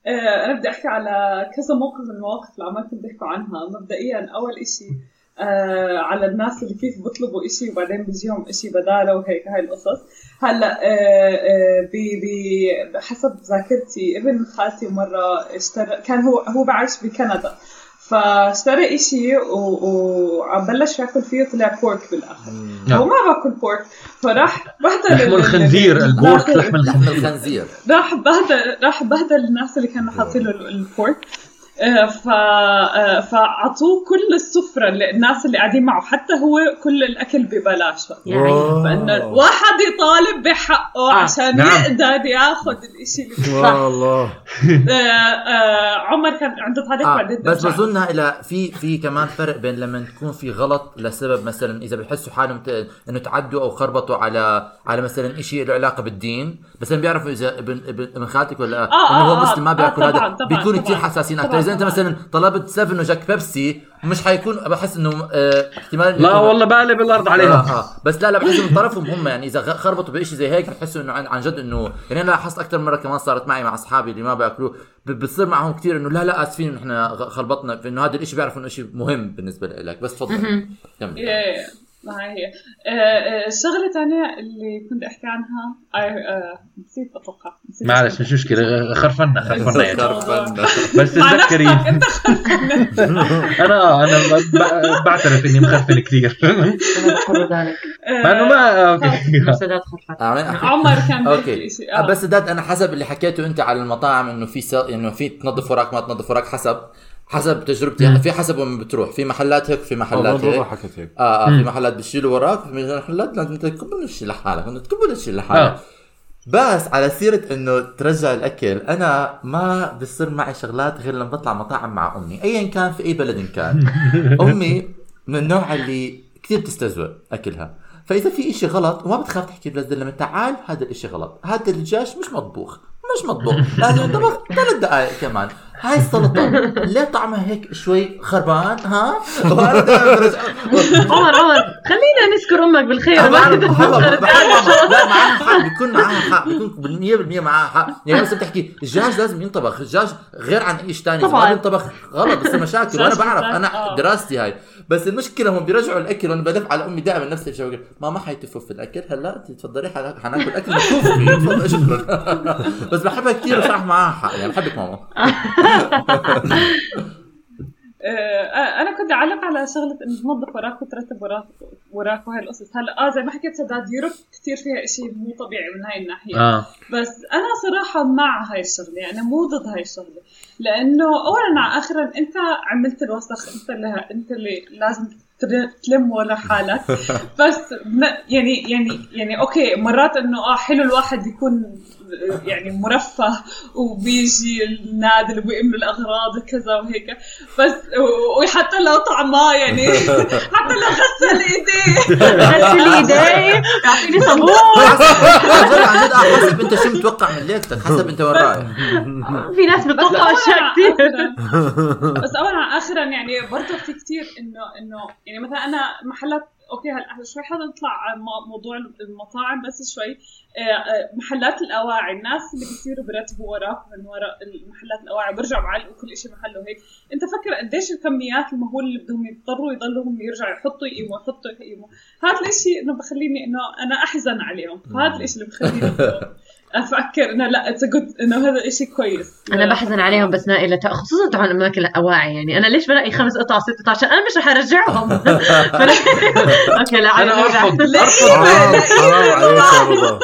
آه، أنا بدي أحكي على كذا موقف من المواقف اللي عمالكم تحكوا عنها. مبدئيا أول إشي آه على الناس اللي كيف بيطلبوا إشي وبعدين بيجيهم إشي بدالة وهيك هاي القصص. هلأ آه آه بي حسب ذاكرتي ابن خالتي مرة اشترى كان هو هو بعيش بكندا. فاشترى إشي وعم بلش ياكل فيه طلع pork بالآخر. هو ما باكل pork. فراح بهدل لحم ال- الخنزير ال- ال pork الناس- لحم الخنزير. راح بهدل راح بهدل الناس اللي كانوا حاطين له ال- ال pork. ف آه، فأعطوه كل السفرة اللي الناس اللي قاعدين معه حتى هو كل الأكل ببلاش يا عيني فانه واحد يطالب بحقه آه، عشان نعم. يقدر ياخذ الإشي اللي والله آه، عمر كان عنده تعليق آه بعدين بس نرجع. بظن إلى في في كمان فرق بين لما تكون في غلط لسبب مثلا إذا بحسوا حالهم إنه تعدوا أو خربطوا على على مثلا شيء له علاقة بالدين مثلا بيعرفوا إذا ابن ابن خالتك ولا آه، إنه هو آه، مسلم ما آه، بيأكل طبعاً، هذا بيكونوا كثير. حساسين أكثر إذا أنت مثلا طلبت 7 وجاك بيبسي مش حيكون بحس إنه آه، احتمال لا والله بقلب الأرض آه عليهم. آه. بس لا لا بحس من طرفهم هم يعني إذا خربطوا بشيء زي هيك بحسوا إنه عن, عن جد إنه يعني أنا لاحظت أكثر مرة كمان صارت معي مع أصحابي اللي ما باكلوه ب- بتصير معهم كثير إنه لا لا آسفين نحن غ- خربطنا في إنه هذا الشيء بيعرفوا إنه شيء مهم بالنسبة لك. بس تفضل. كمل. ما هي هي آه، آه، الشغلة الثانية اللي كنت أحكي عنها آه، نسيت أتوقع. نسيت معلش مش مشكلة. خرفنا خرفنا يعني. خرفنا. بس تذكري أنت <laughs> أنا أنا بعترف إني مخرفن كثير. أنا <laughs> ذلك مع إنه ما آه، <laughs> عمر كان أوكي. بيحكي شيء. بس داد أنا حسب اللي حكيته أنت على المطاعم إنه في. إنه في تنظف وراك ما تنظف وراك حسب. حسب تجربتي. في حسب وين بتروح. في محلات هيك في محلات بالضبط هيك. حكيت هيك. آه, آه في محلات بتشيلوا وراك. في محلات لازم انت تكبل الشيء لحالك. انت تكبل الشيء لحالك. آه. بس على سيرة إنه ترجع الأكل أنا ما بصير معي شغلات غير لما بطلع مطاعم مع أمي. ايا كان في أي بلد إن كان. <laughs> أمي من النوع اللي كثير تستزوق أكلها. فإذا في إشي غلط وما بتخاف تحكي للزلمه تعال هذا الإشي غلط. هذا الدجاج مش مطبوخ. مش مطبوخ. لازم ينطبخ ثلاث دقائق كمان. هاي السلطة. <laughs> ليه طعمها هيك شوي خربان ها؟ <laughs> عمر عمر خلينا نذكر أمك بالخير. <laughs> لا معاها حق. بيكون معاها حق. بيكون 100% معاها حق. يعني مثلا بتحكي الدجاج لازم ينطبخ. الدجاج غير عن اي شيء ثاني طبعاً. بينطبخ غلط بصير مشاكل وأنا بعرف أنا آه. دراستي هاي. بس المشكلة هم بيرجعوا الأكل وأنا بدف على أمي دائما نفس الشيء بقول ماما حيتفوا في الأكل هلا أنت تفضلي حنا- حناكل أكل مكفوف <laughs> شكرا. <laughs> بس بحبها كثير وصراحة معاها حق يعني بحبك ماما. <laughs> أنا كنت أعلق على شغلة انه تنظف وراك وترتب وراك وراك وهي القصص. هلا آه زي ما حكيت سداد يوروب كثير فيها شيء مو طبيعي من هاي الناحية. آه. بس أنا صراحة مع هاي الشغلة يعني مو ضد هاي الشغلة. لأنه اولا على اخرا أنت عملت الوسخ أنت اللي أنت اللي لازم تلم ورا حالك. <laughs> بس يعني يعني يعني أوكي مرات إنه آه حلو الواحد يكون يعني مرفه وبيجي النادل وبيملوا الأغراض وكذا وهيك. بس وحتى لو طعماه يعني <laughs> حتى لو غسل إيديه. غسل ايدي اعطيني صابون. <laughs> عن حسب أنت شو متوقع من ليلتك حسب أنت وين رايح. في ناس بتوقع اشياء كثير بس اولا اخرا يعني برضه في كثير إنه إنه يعني مثلا أنا محلات أوكي هلا شوي حنطلع موضوع المطاعم؟ بس شوي آه، آه، محلات الأواعي. الناس اللي بيصيروا برتبوا وراك من وراء المحلات الأواعي. بيرجعوا معلقوا كل شيء محله هيك. أنت فكر قديش الكميات المهوله اللي بدهم يضطروا يضلوا هم يرجعوا يحطوا يقيموا يحطوا يقيموا. هذا الشيء إنه بخليني إنه أنا أحزن عليهم. فهذا الشيء اللي بخليني <laughs> أفكر إنه لا it's good إنه هذا الشيء كويس. أنا بحزن عليهم بس نائله خصوصا تبع الاماكن الأواعي يعني. أنا ليش بلاقي خمس قطع ست قطع؟ عشان أنا مش رح أرجعهم. <laughs> أوكي لا أنا أرفض. أرفض.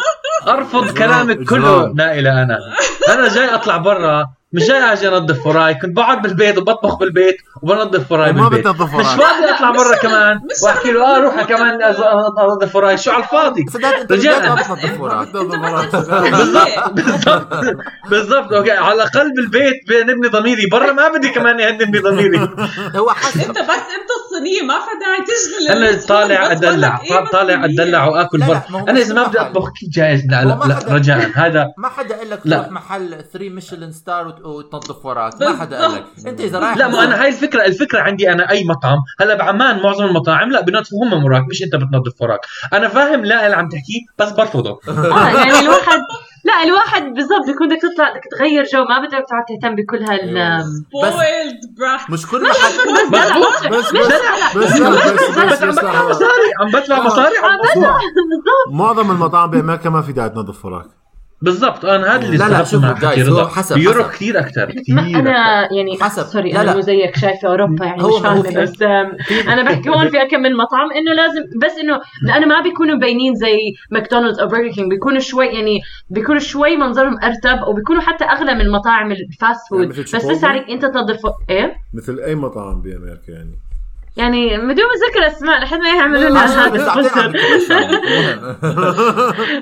أرفض كلامك كله. نائله أنا. أنا جاي أطلع برا. مش جاي أجي أنظف وراي كنت بقعد بالبيت وبطبخ بالبيت وبنظف وراي بالبيت. بتنظف مش وراك. فاضي اطلع برا كمان مش وأحكي له آه روح كمان أنظف وراي. شو على الفاضي؟ ما وراك بالضبط بالضبط بالضبط. أوكي على الأقل بالبيت بنبني ضميري. برا ما بدي كمان يهدمني ضميري. <laughs> هو حسب. أنت بس أنت الصينية ما في داعي تشغل أنا طالع أدلع إيه طالع. أدلع وآكل برا. ما أنا إذا ما مش بدي. أطبخ كيف جاهز لا ما لا, رجاء هذا ما حدا قال لك. تروح محل 3 Michelin star وتنظف وراك ما حدا قال لك انت اذا رايح لا ما أنا هاي الفكرة الفكرة عندي أنا اي مطعم هلا بعمان معظم المطاعم لا بينظفوا هم وراك مش انت بتنظف وراك أنا فاهم لا اللي عم تحكيه بس برفضه آه يعني الواحد لا الواحد بالضبط بيكون بدك تطلع بدك تغير جو ما بدك تقعد تهتم بكل هال spoiled brat مش كل محل مزبوط بس بس بس بس بس عم بس بدفع مصاري عم بدفع مصاري عم بالضبط معظم المطاعم بامريكا ما في داعي تنظف وراك بالضبط. أنا هذا اللي لا، لا، شوف حكي هو حسب- ب Europe حسب. كثير أكثر كثير أنا يعني حسب. سوري لا، أنا. مو زيك شايفة أوروبا يعني هو- مش هو فاهمه في- بس أنا بحكي هون في كم من مطعم إنه لازم بس إنه لأنه ما بيكونوا مبينين زي ماكدونالدز أو برجر كينج. بيكونوا شوي يعني بيكونوا شوي منظرهم أرتب أو بيكونوا حتى أغلى من مطاعم ال fast food. يعني بس؟ لسه عليك أنت تنظف إيه؟ مثل أي مطعم بامريكا يعني. يعني بدون ذكر أسماء لحد ما يعملوا لنا هذا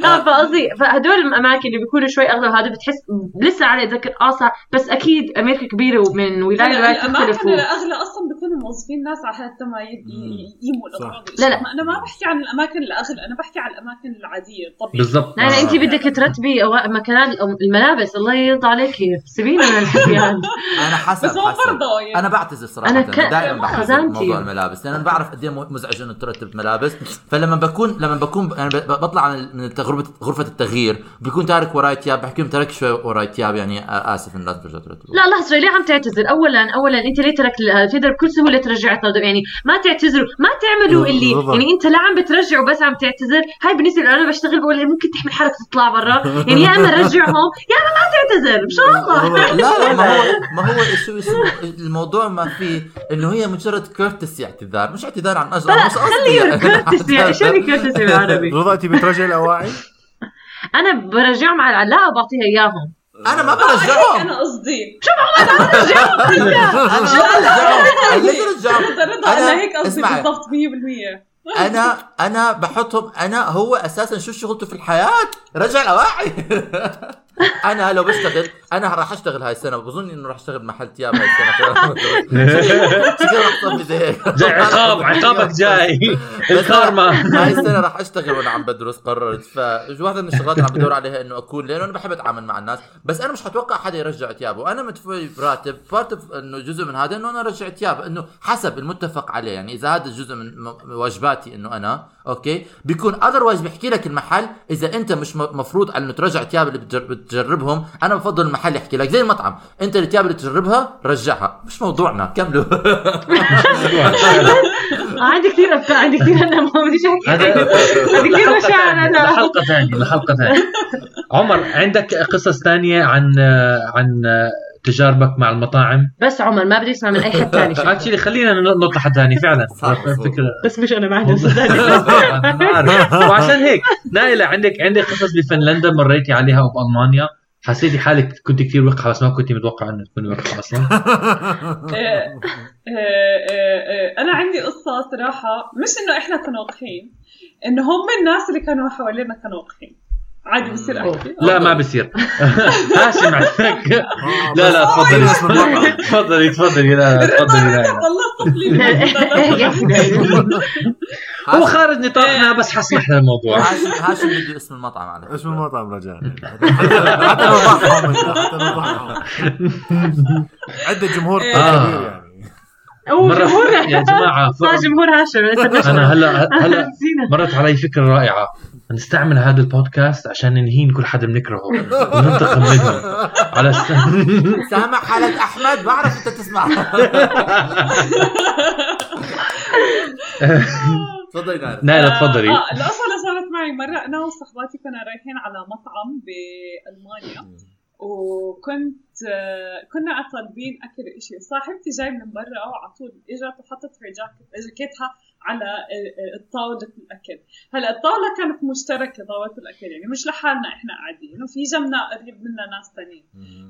آه فقصدي فهدول الأماكن اللي بيكونوا شوي أغلى وهذا بتحس لسه علي ذكر آه بس أكيد أمريكا كبيرة ومن ولاية لولاية الأماكن تختلف الاغلى أصلا بيكونوا موظفين ناس على حتى ما يقيموا. الأغراض. لا، لا. أنا ما بحكي عن الأماكن الاغلى أنا بحكي عن الأماكن العادية الطبيعيه بالضبط. لا لا أنت بدك ترتبي مكانات الملابس الله يرضى عليك سيبينا من الحكي هذا <laughs> أنا حسب بس هو فرضه يعني. أنا بعتذر صراحة أنا أنا, دائما بعتذر الملابس لأن أنا بعرف قد إيه مزعج انه ترتب ملابس. فلما بكون لما بكون يعني ب- بطلع من غرفه غرفة التغيير بيكون تارك وراي ثياب بحكي لهم ترك شوي وراي ثياب يعني آسف إن لازم ترجع ترتب. لا لحظة ليه عم تعتذر؟ أولا أولا أنت ليه ترك تقدر بكل سهولة ترجع يعني ما تعتذروا ما تعملوا اللي. يعني أنت لا عم بترجع وبس عم تعتذر. هاي بالنسبة لي أنا بشتغل بقول ممكن تحمل حالك تطلع برا. يعني يا إما رجعهم يا إما ما تعتذر إن شاء الله. لا لا ما هو ما هو الموضوع ما فيه إنه هي مجرد courtesy اعتذار مش اعتذار عن أجر لا خليه يعني. courtesy <laughs> شو اللي courtesy بالعربي؟ <laughs> رضا انت بترجع الأواعي؟ أنا برجعهم على لا بعطيها إياهم. أنا ما برجعهم. أنا قصدي. <laughs> أنا ما برجعهم. أنا ليش برجعهم. رضا رضا أنا هيك قصدي بالضبط 100% أنا أنا بحطهم أنا هو أساسا شو شغلته في الحياة؟ رجع الأواعي. أنا لو بشتغل أنا راح أشتغل هاي السنة. بظن إنه راح أشتغل محل ثياب هاي السنة. شكله راح تصفي زي هيك جاي عقاب عقابك جاي. <laughs> الكارما هاي السنة راح أشتغل وأنا عم بدرس قررت. فواحدة من الشغلات اللي عم بدور عليها إنه أكون لأنه أنا بحب أتعامل مع الناس. بس أنا مش حتوقع حدا يرجع ثيابه. أنا مدفوع براتب part إنه جزء من هذا إنه أنا ارجع ثياب إنه حسب المتفق عليه. يعني إذا هذا جزء من واجباتي إنه أنا okay بيكون otherwise بيحكي لك المحل إذا أنت مش مفروض على إنه ترجع ثياب اللي بتجربهم أنا بفضل المحل يحكي لك زي المطعم. أنت الثياب اللي تجربها رجعها. مش موضوعنا. كملوا. <laughs> عندي كثير أفكار عندي كثير أنا ما بديش هذا- عندي كثير مشاعر أنا. لحلقة ثانية لحلقة ثانية. عمر عندك قصص ثانية عن عن تجاربك مع المطاعم. بس عمر ما بدي أسمع من أي حد ثاني <laughs> شيء. اكشلي خلينا نطلع حد ثاني فعلا. <laughs> فكره بس مش أنا <laughs> عارف. وعشان هيك نايلة عندك عندك قصص بفنلندا مريتي عليها وبألمانيا. حسيتي حالك كنت كثير وقحه بس ما كنت متوقع إنه تكوني وقحه أصلا. آه، آه، آه، أنا عندي قصة صراحة مش إنه إحنا كنا وقحين إنه هم الناس اللي كانوا حوالينا كانوا وقحين عادي بصير احكي لا ما بصير <laughs> هاشم عندك <laughs> لا لا تفضلي تفضلي. تفضلي لا <laughs> لا، تفضلي. لا هو خارج نطاقنا بس حسمح للموضوع هاشم هاشم بده اسم المطعم على فكرة. المطعم رجاء حتى نوضحهم حتى نوضحهم عندك جمهور إيه. كبير يعني. هو مرة جمهور. يا جماعة صار جمهور هاشم. أنا هلا هلا مرت علي فكرة رائعة. نستعمل هذا البودكاست عشان ننهين كل حدا بنكرهه وننتقم منهم على است... <laughs> سامع حالك أحمد؟ بعرف أنت تسمع. <laughs> تفضلي نايل نايلة تفضلي. القصة اللي صارت معي مرة. أنا وصحباتي كنا رايحين على مطعم بألمانيا. وكنت آه، كنا طالبين أكل إشي. صاحبتي جاي من برا وعلى طول إجت وحطت هي جاكيت جاكيتها على آه، آه، طاولة الأكل. هلأ الطاولة كانت مشتركة طاولة الأكل يعني مش لحالنا إحنا قاعدين وفي جنبنا قريب منا ناس تانيين.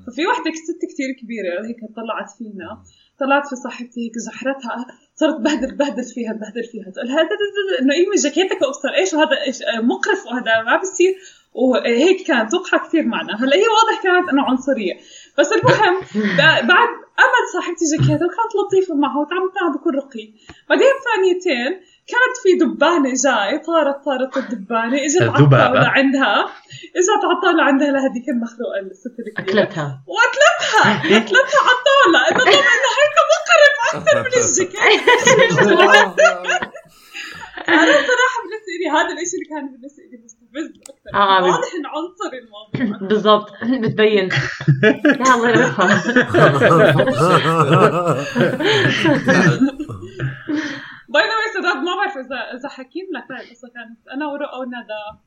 ففي وحدة ست كتير كبيرة هيك طلعت فينا. طلعت في صاحبتي هيك زحرتها صرت بهدل بهدل فيها بهدل فيها. تقول هذا إنه إيه من جاكيتك وأبصر إيش؟ وهذا آه، مقرف وهذا ما بصير. وهيك كانت توقع كثير معنا. هلأ هي واضح كانت إنه عنصرية. بس المهم <laughs> ب- بعد امد صاحبتي جاكيتها وكانت لطيفة معها وتعاملت معها بكل رقي. بعدين ثانيتين كانت في دبانة جاي طارت طارت الدبانة إجت على. الطاولة عندها. إجت على الطاولة عندها لهذيك المخلوقة الست الكبيرة. أكلتها. وقتلتها قتلتها <laughs> على الطاولة إنه طبعا إنه هيك مقرف أكثر من الجاكيت <laughs> أنا صراحة بالنسبة لي هذا الإشي اللي كان بالنسبة لي أكثر آه، بس- واضح إنه عنصري الموضوع. <laughs> بالضبط. بتبين. يا الله by the way سداد ما بعرف اذا إذا حكيت لك هاي القصة كانت أنا ورؤى وندى.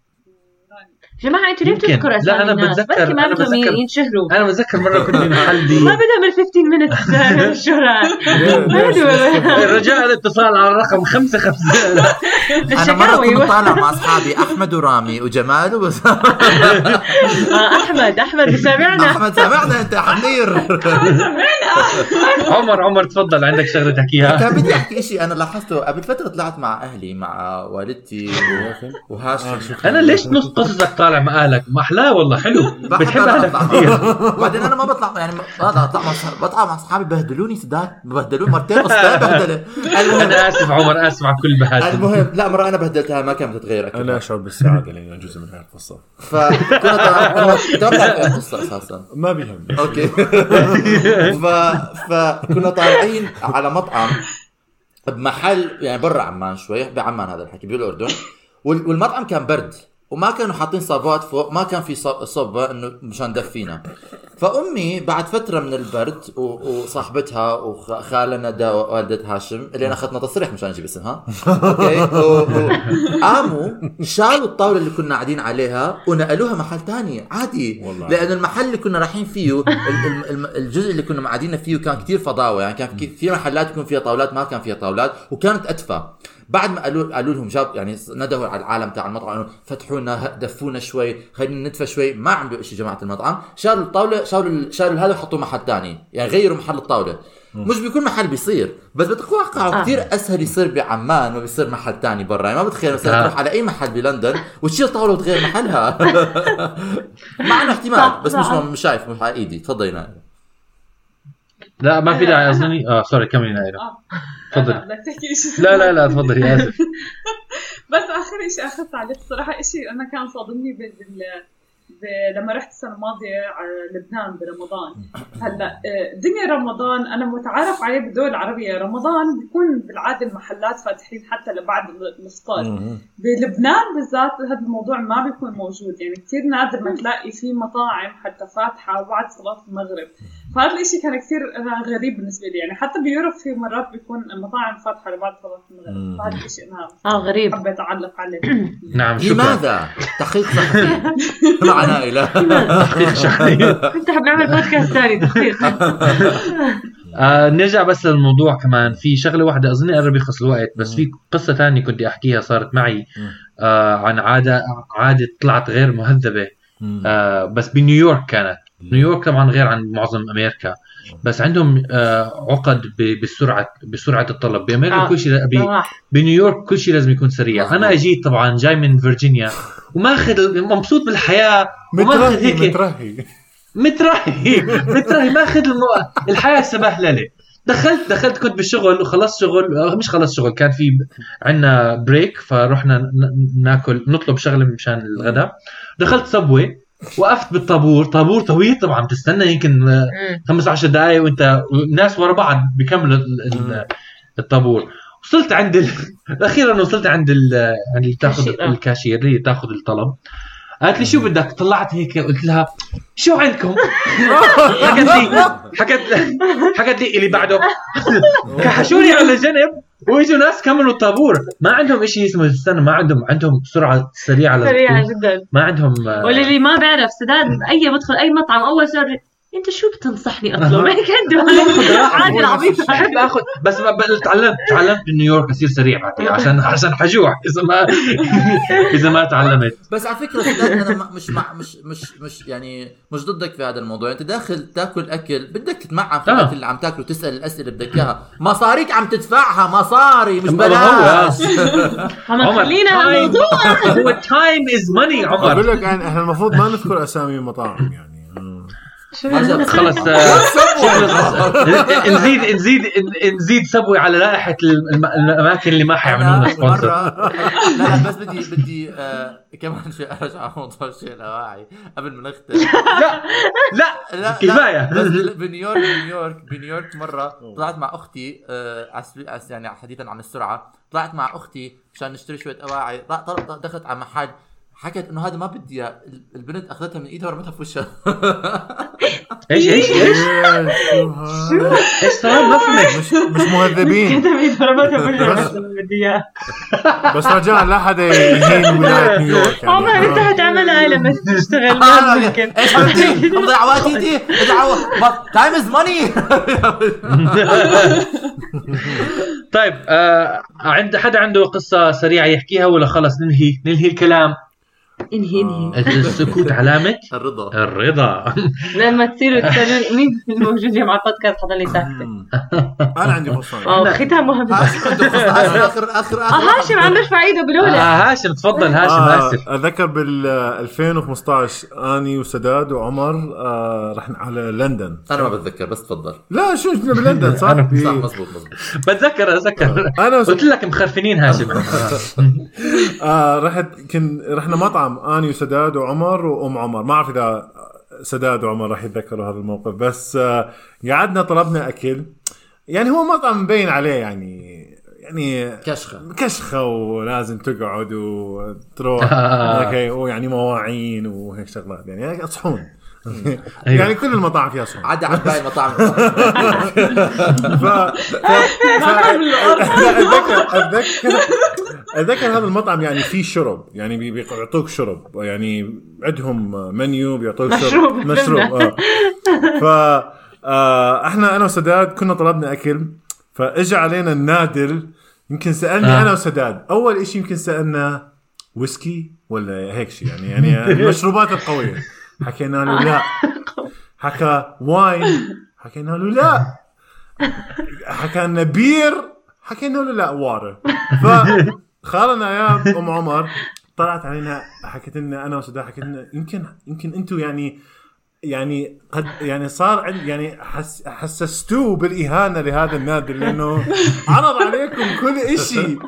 جماعة أنتوا ليه. بتذكروا لا، اسامي أنا الناس؟ بتذكر- بدهم بتذكر- ينشهروا. أنا بتذكر مرة كنت بمحل <laughs> ما دي بدهم ال 15 minutes <laughs> الشهرة رجاء الاتصال على الرقم خمسة خمسة. <laughs> أنا مرة الشكاوي. كنت طالع مع أصحابي أحمد ورامي وجمال وبس آه، أحمد. أحمد بسامعنا أحمد سامعنا أنت حنير عمر عمر تفضل عندك شغلة تحكيها. كان بدي أحكي شيء أنا لاحظته قبل فترة طلعت مع أهلي مع والدتي وهاشم. أنا ليش نص قصصك طالع مع اهلك ما احلاه والله حلو. <laughs> بتحب أنا اهلك. كثير. <laughs> بعدين أنا ما بطلع يعني ما بطلع مع بطلع مع اصحابي بهدلوني سداد بهدلوني مرتين قصتين بهدله <laughs> أنا آسف عمر آسف على كل بهات المهم لا مرة أنا بهدلتها ما كانت بتتغير أكيد أنا أشعر بالسعادة لأني جزء من هاي القصة. فكنا طالعين القصة أساسا. ما بيهمني. أوكي. ف... فكنا طالعين على مطعم بمحل يعني برا عمان شوي بعمان هذا الحكي بالاردن وال- والمطعم كان برد. وما كانوا حاطين صابات فوق ما كان في صبة إنه مشان دفينا. فأمي بعد فترة من البرد وصاحبتها وخاله ندى ووالده هاشم اللي أنا اخذنا تصريح مشان نجيب اسمها. أوكي؟ قاموا شالوا الطاولة اللي كنا قاعدين عليها ونقلوها محل تاني عادي. والله. لأنه المحل اللي كنا رايحين فيه الجزء اللي كنا قاعدين فيه كان كتير فضاوة يعني كان في- في محلات يكون فيها طاولات ما كان فيها طاولات وكانت أدفى. بعد ما قالوا قالوا لهم جاب يعني ندهوا على العالم تاع المطعم انه فتحوا لنا دفونا شوي خلينا ندفى شوي. ما عملوا شيء جماعة المطعم. شالوا الطاولة شالوا ال- شالوا هذا وحطوا محل ثاني يعني غيروا محل الطاولة. مش بكل محل بيصير. بس بتتوقع آه. كثير أسهل يصير بعمان ما بيصير محل ثاني برا. يعني ما بتخيل مثلا آه. تروح على أي محل بلندن وتشيل طاولة وتغير محلها. <laughs> مع إنه احتمال بس مش. مش شايف مش على إيدي. تفضلي نائل لا ما في داعي أظني. آه سوري كملي نايرة تفضلي. لا، تحكي شيء لا لا لا تفضلي آسف <laughs> بس آخر شيء اخذت عليه الصراحه شيء أنا كان صادمني بال لما رحت السنة الماضية على لبنان برمضان. هلأ آه، دنيا رمضان أنا متعارف عليه بالدول العربيه رمضان بيكون بالعادة المحلات فاتحين حتى لبعد ال- الافطار بلبنان بالذات هذا الموضوع ما بيكون موجود. يعني كثير نادر ما تلاقي في مطاعم حتى فاتحة بعد صلاة المغرب. فهذا الشيء كان كثير أنا غريب بالنسبة لي. يعني حتى بيوروب في مرات بيكون المطاعم فاتحة لبعد صلاة المغرب. فهذا الشيء أنا آه غريب. حبيت أعلق عليه. <clears throat> نعم شكرا. لماذا؟ تحقيق صحفي. <laughs> مع <laughs> <laughs> نائلة <laughs> كنت حاب نعمل بودكاست ثاني آه نرجع بس للموضوع كمان. في شغلة واحدة أظن قرب يخلص الوقت بس في قصة ثانية كنت أحكيها صارت معي آه عن عادة عادة طلعت غير مهذبة آه بس بنيويورك كانت. نيويورك طبعا غير عن معظم أمريكا بس عندهم آه عقد ب- بسرعة بسرعة الطلب بامريكا آه. كل شيء. بنيويورك كل شيء لازم يكون سريع مظبوط. أنا اجيت طبعا جاي من فيرجينيا وماخذ مبسوط بالحياة وماخذ مترهي هيك مترهي مترهي <laughs> مترهي ماخذ المو... الحياة سبهلله دخلت دخلت كنت بالشغل وخلصت شغل آه، مش خلصت شغل كان في عندنا break فرحنا ناكل نطلب شغلة مشان الغداء دخلت Subway وقفت بالطابور. طابور طويل طبعا بتستنى يمكن آه، 15 دقائق وانت الناس ورا بعض بيكملوا ال- ال- الطابور. وصلت عند ال... <laughs> أخيرا وصلت عند ال... عند اللي تاخذ الكاشير، آه. اللي تاخذ الطلب. قالت لي شو بدك. طلعت هيك قلت لها شو عندكم؟ <laughs> حكت لي حكت حكت لي اللي بعده. <laughs> كحشوني على جنب واجوا ناس كملوا الطابور ما عندهم شيء اسمه استنى ما عندهم عندهم سرعة سريعة سريعة للدخول. جدا ما عندهم آه، واللي ما بيعرف سداد أي بدخل أي مطعم أول سؤال انت شو بتنصحني <laughs> أطلب؟ هيك عنده عادي العبيط بحب آخذ. بس ما تعلمت تعلمت بنيويورك اصير سريع بعدين عشان عشان حجوع إذا ما <laughs> إذا ما تعلمت. بس على فكرة أنا ما- مش مع مش مش مش يعني مش ضدك في هذا الموضوع. أنت داخل تاكل أكل بدك تتمعن في آه. الاكل اللي عم تاكله تسأل الأسئلة اللي بدك إياها. مصاريك عم تدفعها مصاري مش ما بلاش. عم <laughs> عمر خلينا time- هالموضوع هو time is money بقول عمر لك يعني إحنا المفروض ما نذكر أسامي المطاعم يعني. ما خلص نزيد نزيد نزيد Subway على لائحة الم- الأماكن اللي ما حيعملوا لنا sponsor مرة. لا لا بس بدي بدي آه كمان شيء أرجع على موضوع الشيء الأواعي قبل ما نختم. لا لا لا بال- بنيويورك بنيويورك بنيويورك مرة طلعت مع أختي آه يعني حديثا عن السرعة. طلعت مع أختي مشان نشتري شوية أواعي. دخلت على محل حكت إنه هذا ما بدي إياه. البنت أخذتها من إيدها ورمتها في وشها. <laughs> إيش إيش إيش؟ <laughs> إيش صار ما فهمت. مش مش مهذبين. <laughs> بس- بدي إياه. رجاء لا حدا يهين ولاية نيويورك عمر إنت يعني حتعملها لما تشتغل. ما ممكن إيش حبيبتي مضيع وقتي دي time is money طيب آه عند حدا عنده قصة سريعة يحكيها ولا خلص ننهي؟ ننهي الكلام. انهي انهي؟ السكوت علامه الرضا. الرضا. لما تصيروا تسالون مين الموجودين مع البودكاست؟ حضرني ساكته <laughs> أنا عندي فرصه آه ختام مهم هاشم عنده فرصة. هاشم اخر اخر آه اخر هاشم عم يرفع ايده بالأولى. آه هاشم تفضل هاشم آه آسف. اتذكر بال 2015 أني وسداد وعمر آه رحنا على لندن. أنا ما بتذكر بس تفضل. لا شو إحنا بلندن صح؟ صح مزبوط مزبوط بتذكر أتذكر. أنا قلت. لك مخرفنين هاشم. <laughs> آه رحت كن رحنا مطعم. آني وسداد وعمر وأم عمر. ما أعرف إذا سداد وعمر راح يتذكروا هذا الموقف بس آه قعدنا طلبنا أكل. يعني هو مطعم مبين عليه يعني يعني كشخة. كشخة ولازم تقعد وتروح. <laughs> أوكي ويعني مواعين وهيك شغلات. يعني صحون أيوة. يعني كل المطاعم فيها صحون عدا عن باقي <laughs> المطاعم. ف... ف... <laughs> ف... اتذكر اتذكر أتذكر هذا المطعم يعني فيه شرب. يعني بي- بيعطوك شرب. يعني عندهم منيو بيعطوك شرب. مشروب. مشروب آه. ف آه إحنا أنا وسداد كنا طلبنا أكل. فاجى علينا النادل يمكن سألني آه. أنا وسداد. أول شيء يمكن سألنا ويسكي ولا هيك شيء يعني يعني <laughs> المشروبات القوية. حكينا له لا. <laughs> حكى wine. حكينا له لا. حكى لنا beer حكينا له لا water فخالنا يا أم عمر طلعت علينا حكت لنا أنا وسداد حكت لنا يمكن يمكن أنتم يعني يعني قد يعني صار يعني حس حسستوه بالإهانة لهذا النادي لأنه عرض عليكم كل شيء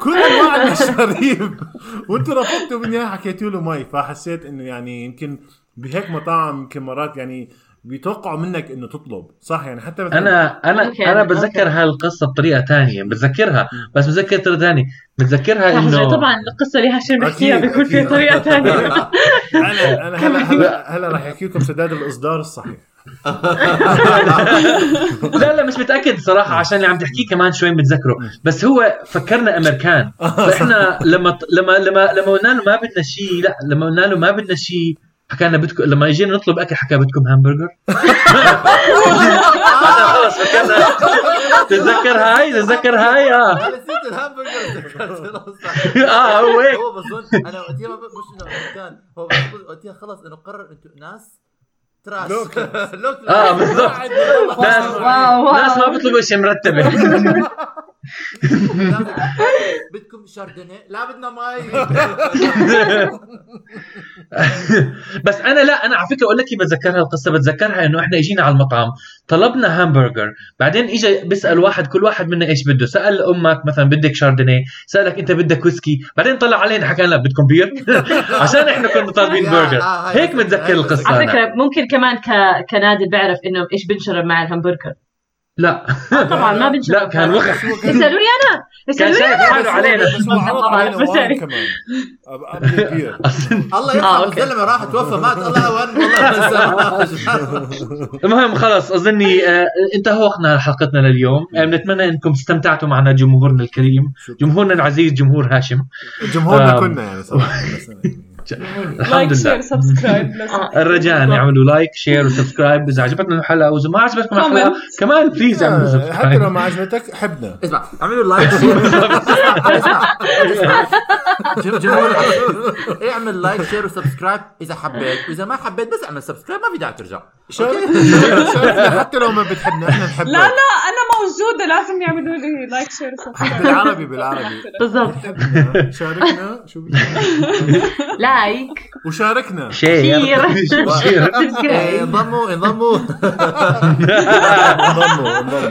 كل انواع المشاريب <laughs> وأنتم رفضتوا من اياه حكيتوا له مي فحسيت إنه يعني يمكن بهيك مطاعم يمكن مرات يعني بيتوقعوا منك إنه تطلب صح؟ يعني حتى مثلا أنا أنا ممكن، أنا بتذكر. هالقصة بطريقة تانية بتذكرها بس بتذكر طريقه ثانية بتذكرها انه طبعا القصة اللي هاشم بيحكيها أكيد، بيكون فيها أكيد. طريقة ثانية <laughs> أنا أنا هلا هلا هلا راح احكي لكم سداد الإصدار الصحيح. <laughs> لا لا مش متأكد صراحة عشان اللي عم تحكيه كمان شوي متذكره بس هو فكرنا أمريكان. <laughs> فإحنا لما لما لما لما قلنا له ما بدنا شيء لا لما قلنا له ما بدنا شيء حكى لنا بدكم لما اجينا نطلب أكل حكى بدكم <laughs> همبرجر خلص فكرنا تتذكر هاي؟ تتذكر هاي؟ آه. نسيت الهامبرجر <laughs> آه هو هيك. هو بظن أنا وقتها مش إنه كان هو وقتها خلص إنه قرر أنتم ناس trash locals. <laughs> local آه بالضبط. <laughs> ناس ما بيطلبوا شيء مرتبة. <laughs> بدكم Chardonnay لا بدنا مي بس أنا لا أنا على فكرة أقول لك بتذكرها القصة. بتذكرها إنه إحنا إجينا على المطعم. طلبنا همبرجر بعدين اجى بيسأل واحد كل واحد منا إيش بده. سأل أمك مثلا بدك Chardonnay سألك أنت بدك ويسكي بعدين طلع علينا حكى لنا بدكم beer <laughs> عشان إحنا كنا طالبين برجر آه، هاي هيك بتذكر- متذكر القصة. على. فكرة ممكن كمان ك... كنادل بيعرف إنه إيش بنشرب مع الهمبرجر لا. طبعا ما بنشرب لا كان وقت يسالوني أنا. كان يسالوني شايف حاله علينا. <laughs> الله آه، يرحمه okay. الزلمه راح توفى مات. الله وين والله <laughs> المهم خلص أظني آه، انتهونا حلقتنا لليوم. آه، بنتمنى إنكم استمتعتوا معنا جمهورنا الكريم. جمهورنا العزيز جمهور هاشم. جمهورنا. كنا يعني صراحة. الحمد like لله. share subscribe الرجاء ان يعملوا like share و subscribe إذا عجبتكم الحلقة وإذا ما عجبتكم الحلقة. كمان please اعملوا آه، حتى لو subscribe ما عجبتك حبنا. اسمع اعملوا like <laughs> share اعمل like share و subscribe إذا حبيت وإذا ما حبيت بس اعمل subscribe ما في داعي ترجع. حتى لو ما بتحبنا إحنا نحبك. لا لا أنا موجودة لازم يعملوا لي like share <laughs> بالعربي بالعربي. بالضبط. <laughs> شاركنا. شو؟ like وشاركنا. share share <laughs> انضموا. انضموا انضموا.